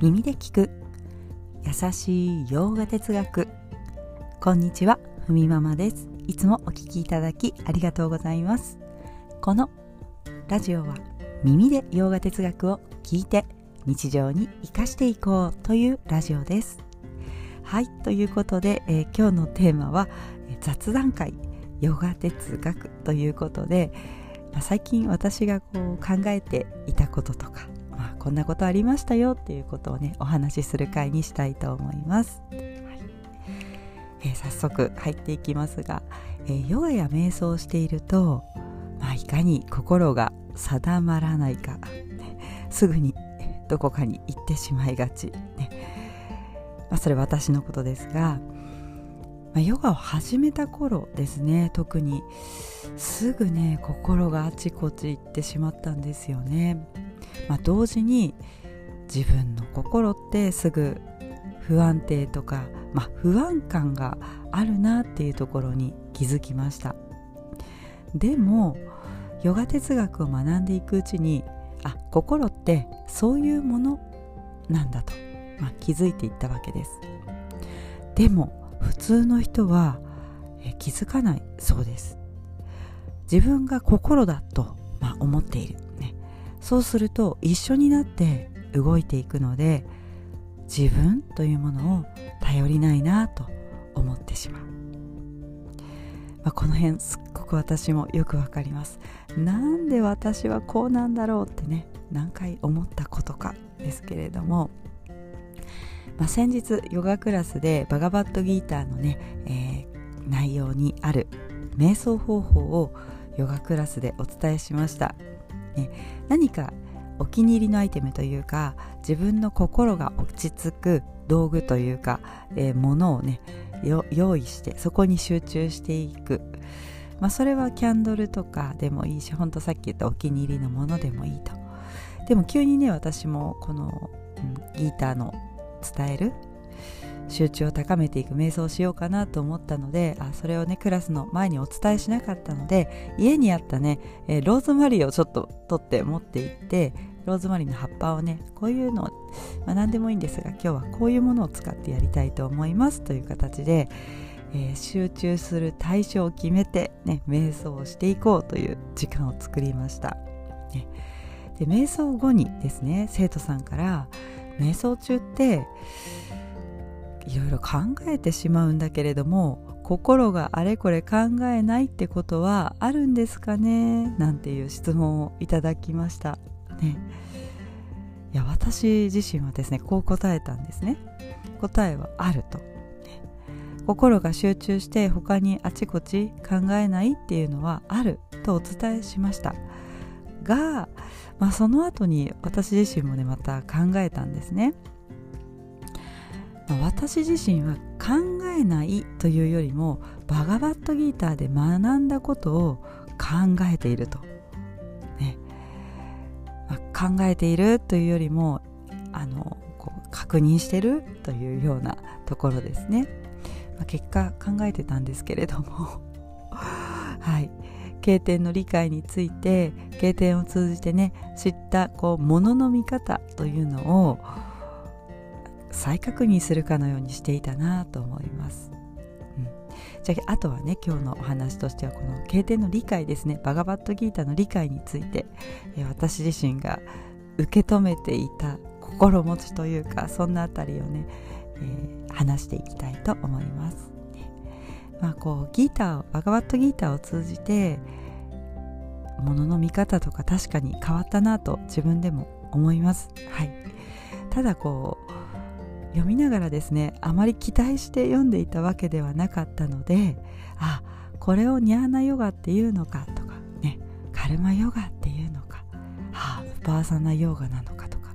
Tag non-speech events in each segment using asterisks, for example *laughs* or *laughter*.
耳で聞く。優しい洋画哲学。こんにちはふみママです。いつもお聞きいただきありがとうございます。このラジオは耳で洋画哲学を聞いて日常に生かしていこうというラジオです。はいということで、えー、今日のテーマは雑談会。ヨガ哲学ということで、まあ、最近私がこう考えていたこととか、こんなことありましたよっていうことをねお話しする回にしたいと思います、はい。えー、早速入っていきますが、えー、ヨガや瞑想をしていると、まあ、いかに心が定まらないか、ね、すぐにどこかに行ってしまいがち、ね。まあ、それ私のことですが、まあ、ヨガを始めた頃ですね特にすぐね心があちこち行ってしまったんですよねまあ、同時に自分の心ってすぐ不安定とか、まあ、不安感があるなっていうところに気づきました。でもヨガ哲学を学んでいくうちにあ心ってそういうものなんだと、まあ、気づいていったわけです。でも普通の人はえ気づかないそうです。自分が心だと、まあ、思っている。そうすると一緒になって動いていくので自分というものを頼りないなと思ってしまう、まあ、この辺すっごく私もよくわかります。なんで私はこうなんだろうってね何回思ったことかですけれども、まあ、先日ヨガクラスでバガバットギーターのね、えー、内容にある瞑想方法をヨガクラスでお伝えしました。ね、何かお気に入りのアイテムというか自分の心が落ち着く道具というか、えー、ものをね用意してそこに集中していく、まあ、それはキャンドルとかでもいいしほんとさっき言ったお気に入りのものでもいいと。でも急にね私もこの、うん、ギターの伝える集中を高めていく瞑想をしようかなと思ったのであそれをねクラスの前にお伝えしなかったので家にあったね、えー、ローズマリーをちょっと取って持っていってローズマリーの葉っぱをねこういうの、まあ、何でもいいんですが今日はこういうものを使ってやりたいと思いますという形で、えー、集中する対象を決めて、ね、瞑想をしていこうという時間を作りました。ね、で瞑想後にですね生徒さんから瞑想中っていろいろ考えてしまうんだけれども心があれこれ考えないってことはあるんですかね？なんていう質問をいただきました。ね。いや私自身はですねこう答えたんですね。答えはあると、心が集中して他にあちこち考えないっていうのはあるとお伝えしました。が、まあ、その後に私自身もねまた考えたんですね、私自身は考えないというよりもバガバットギーターで学んだことを考えていると、ね。まあ、考えているというよりもあのこう確認してるというようなところですね、まあ、結果考えてたんですけれども。*laughs* はい。経典の理解について経典を通じてね知ったこうものの見方というのを再確認するかのようにしていたなと思います。うん、じゃああとはね今日のお話としてはこの経典の理解ですねバガバットギータの理解について、え私自身が受け止めていた心持ちというかそんなあたりをね、えー、話していきたいと思います。まあこうギーターバガバットギーターを通じてものの見方とか確かに変わったなと自分でも思います。はい、ただこう読みながらですねあまり期待して読んでいたわけではなかったのであこれをニャーナヨガっていうのかとかねカルマヨガっていうのかハーパーサナヨガなのかとか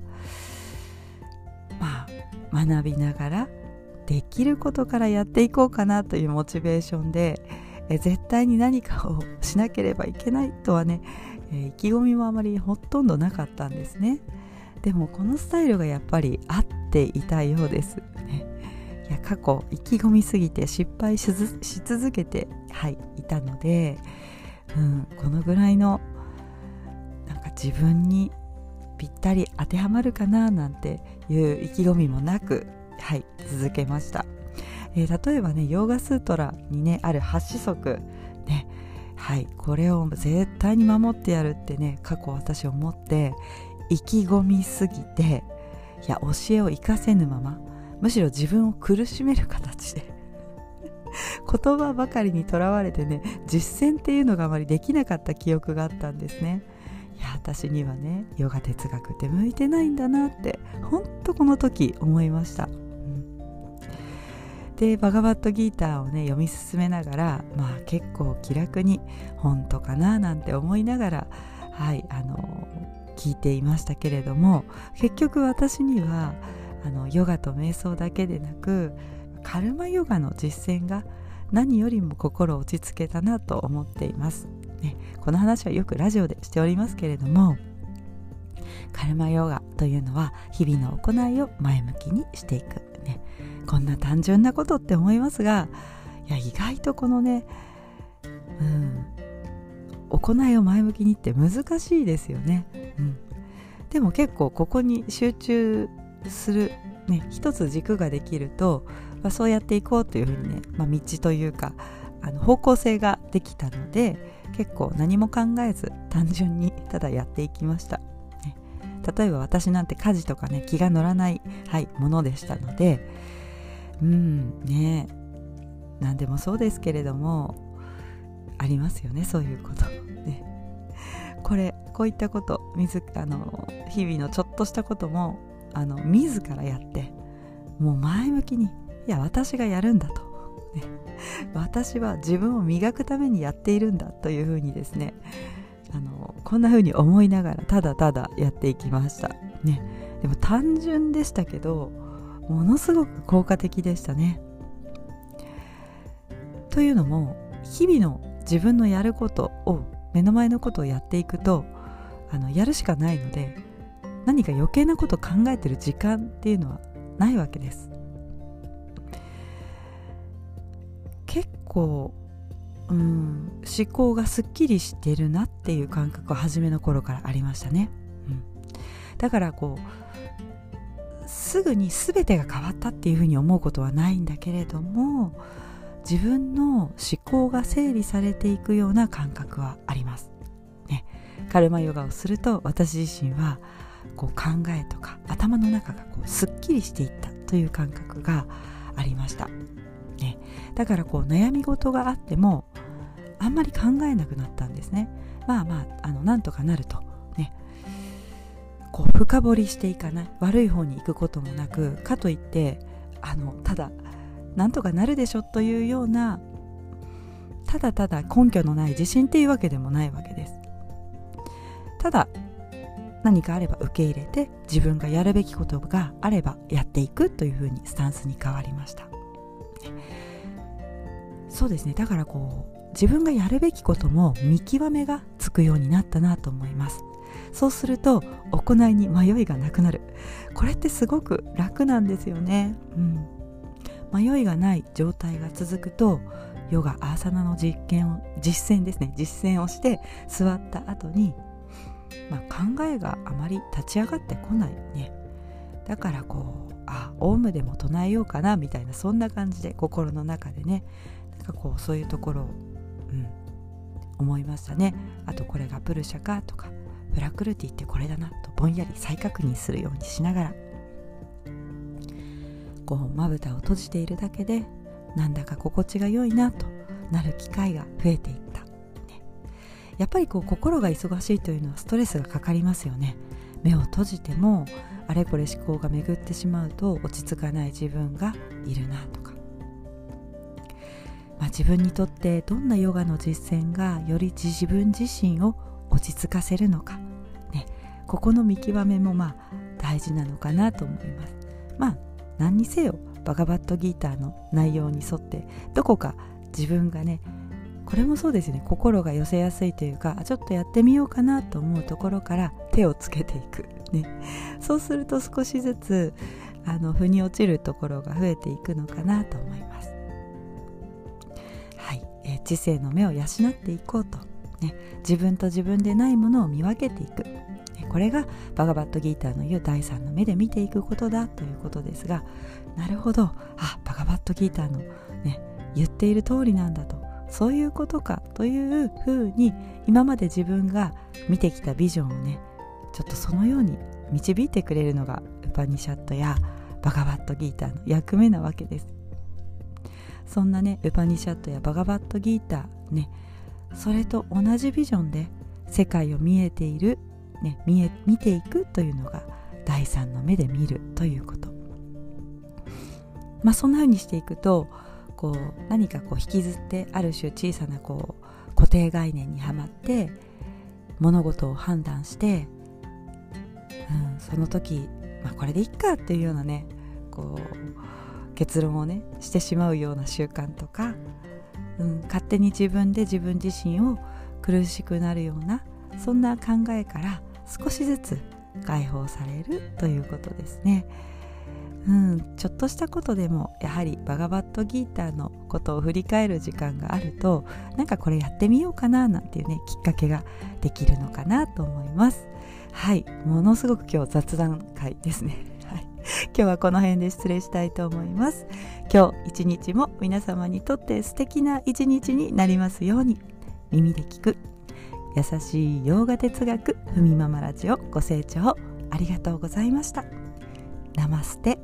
まあ学びながらできることからやっていこうかなというモチベーションでえ絶対に何かをしなければいけないとはね、え、意気込みもあまりほとんどなかったんですね。でもこのスタイルがやっぱり合ってていたようです、ね、いや過去意気込みすぎて失敗し続けて、はい、いたので、うん、このぐらいのなんか自分にぴったり当てはまるかななんていう意気込みもなくはい続けました、えー、例えばねヨーガスートラにねある8子則ねはいこれを絶対に守ってやるってね過去私思って意気込みすぎてや教えを生かせぬままむしろ自分を苦しめる形で *laughs* 言葉ばかりにとらわれてね実践っていうのがあまりできなかった記憶があったんですね。いや私にはねヨガ哲学って向いてないんだなってほんとこの時思いました、うん、でバガバットギーターをね読み進めながらまあ結構気楽に本当かななんて思いながらはいあの聞いていましたけれども結局私にはあのヨガと瞑想だけでなくカルマヨガの実践が何よりも心落ち着けたなと思っています、ね、この話はよくラジオでしておりますけれどもカルマヨガというのは日々の行いを前向きにしていく、ね、こんな単純なことって思いますがいや意外とこのねうん行いを前向きにって難しいですよね、でも結構ここに集中する、ね、一つ軸ができるとまあ、そうやっていこうというふうにね、まあ、道というかあの方向性ができたので結構何も考えず単純にただやっていきました、ね、例えば私なんて家事とかね気が乗らない、はい、ものでしたのでうんね。何でもそうですけれどもありますよねそういうこと。これこういったこと自あの日々のちょっとしたこともあの自らやってもう前向きにいや私がやるんだと、ね、私は自分を磨くためにやっているんだというふうにですねあのこんなふうに思いながらただただやっていきました、ね、でも単純でしたけどものすごく効果的でしたね。というのも日々の自分のやることを目の前のことをやっていくとあのやるしかないので何か余計なこと考えてる時間っていうのはないわけです。結構うん思考がすっきりしてるなっていう感覚は初めの頃からありましたね、うん、だからこうすぐに全てが変わったっていうふうに思うことはないんだけれども自分の思考が整理されていくような感覚はあります、ね、カルマヨガをすると私自身はこう考えとか頭の中がこうすっきりしていったという感覚がありました。ね。だからこう悩み事があってもあんまり考えなくなったんですね。まあまああのなんとかなると。こう深掘りしていかない。悪い方に行くこともなくかといってあのただなんとかなるでしょというようなただただ根拠のない自信っていうわけでもないわけです。ただ何かあれば受け入れて自分がやるべきことがあればやっていくというふうにスタンスに変わりました。そうですね。だからこう自分がやるべきことも見極めがつくようになったなと思います。そうすると行いに迷いがなくなる。これってすごく楽なんですよね。うん。迷いがない状態が続くとヨガアーサナの実験を実践ですね。実践をして座った後に、まあ、考えがあまり立ち上がってこないね。だからこうあオウムでも唱えようかなみたいなそんな感じで心の中でね。なんかこうそういうところを、うん、思いましたね。あとこれがプルシャかとかプラクルティってこれだなとぼんやり再確認するようにしながらこうまぶたを閉じているだけでなんだか心地が良いなとなる機会が増えていった、ね、やっぱりこう心が忙しいというのはストレスがかかりますよね。目を閉じてもあれこれ思考が巡ってしまうと落ち着かない自分がいるなとか。まあ、自分にとってどんなヨガの実践がより自分自身を落ち着かせるのか、ね、ここの見極めもまあ大事なのかなと思います。まあ何にせよバガバットギーターの内容に沿ってどこか自分がねこれもそうですね。心が寄せやすいというかちょっとやってみようかなと思うところから手をつけていく、ね、そうすると少しずつあの腑に落ちるところが増えていくのかなと思います。え知性の目を養っていこうと、ね、自分と自分でないものを見分けていく、これがバガバットギーターの言う第三の目で見ていくことだということですがなるほど。あバガバットギーターのね言っている通りなんだと。そういうことかというふうに今まで自分が見てきたビジョンをねちょっとそのように導いてくれるのがウパニシャットやバガバットギーターの役目なわけです。そんなねウパニシャットやバガバットギーターねそれと同じビジョンで世界を見えている、ね、見え見ていくというのが第三の目で見るということ。まあそんな風にしていくとこう何かこう引きずってある種小さなこう固定概念にはまって物事を判断して、うん、その時、まあ、これでいっかっていうようなねこう結論をねしてしまうような習慣とか、うん、勝手に自分で自分自身を苦しくなるようなそんな考えから少しずつ解放されるということですね。うん、ちょっとしたことでもやはりバガバットギーターのことを振り返る時間があるとなんかこれやってみようかななんていうねきっかけができるのかなと思います。はいものすごく今日雑談会ですね。はい、今日はこの辺で失礼したいと思います。今日一日も皆様にとって素敵な一日になりますように耳で聞く。優しい洋画哲学ふみママラジオご清聴ありがとうございました。ナマステ。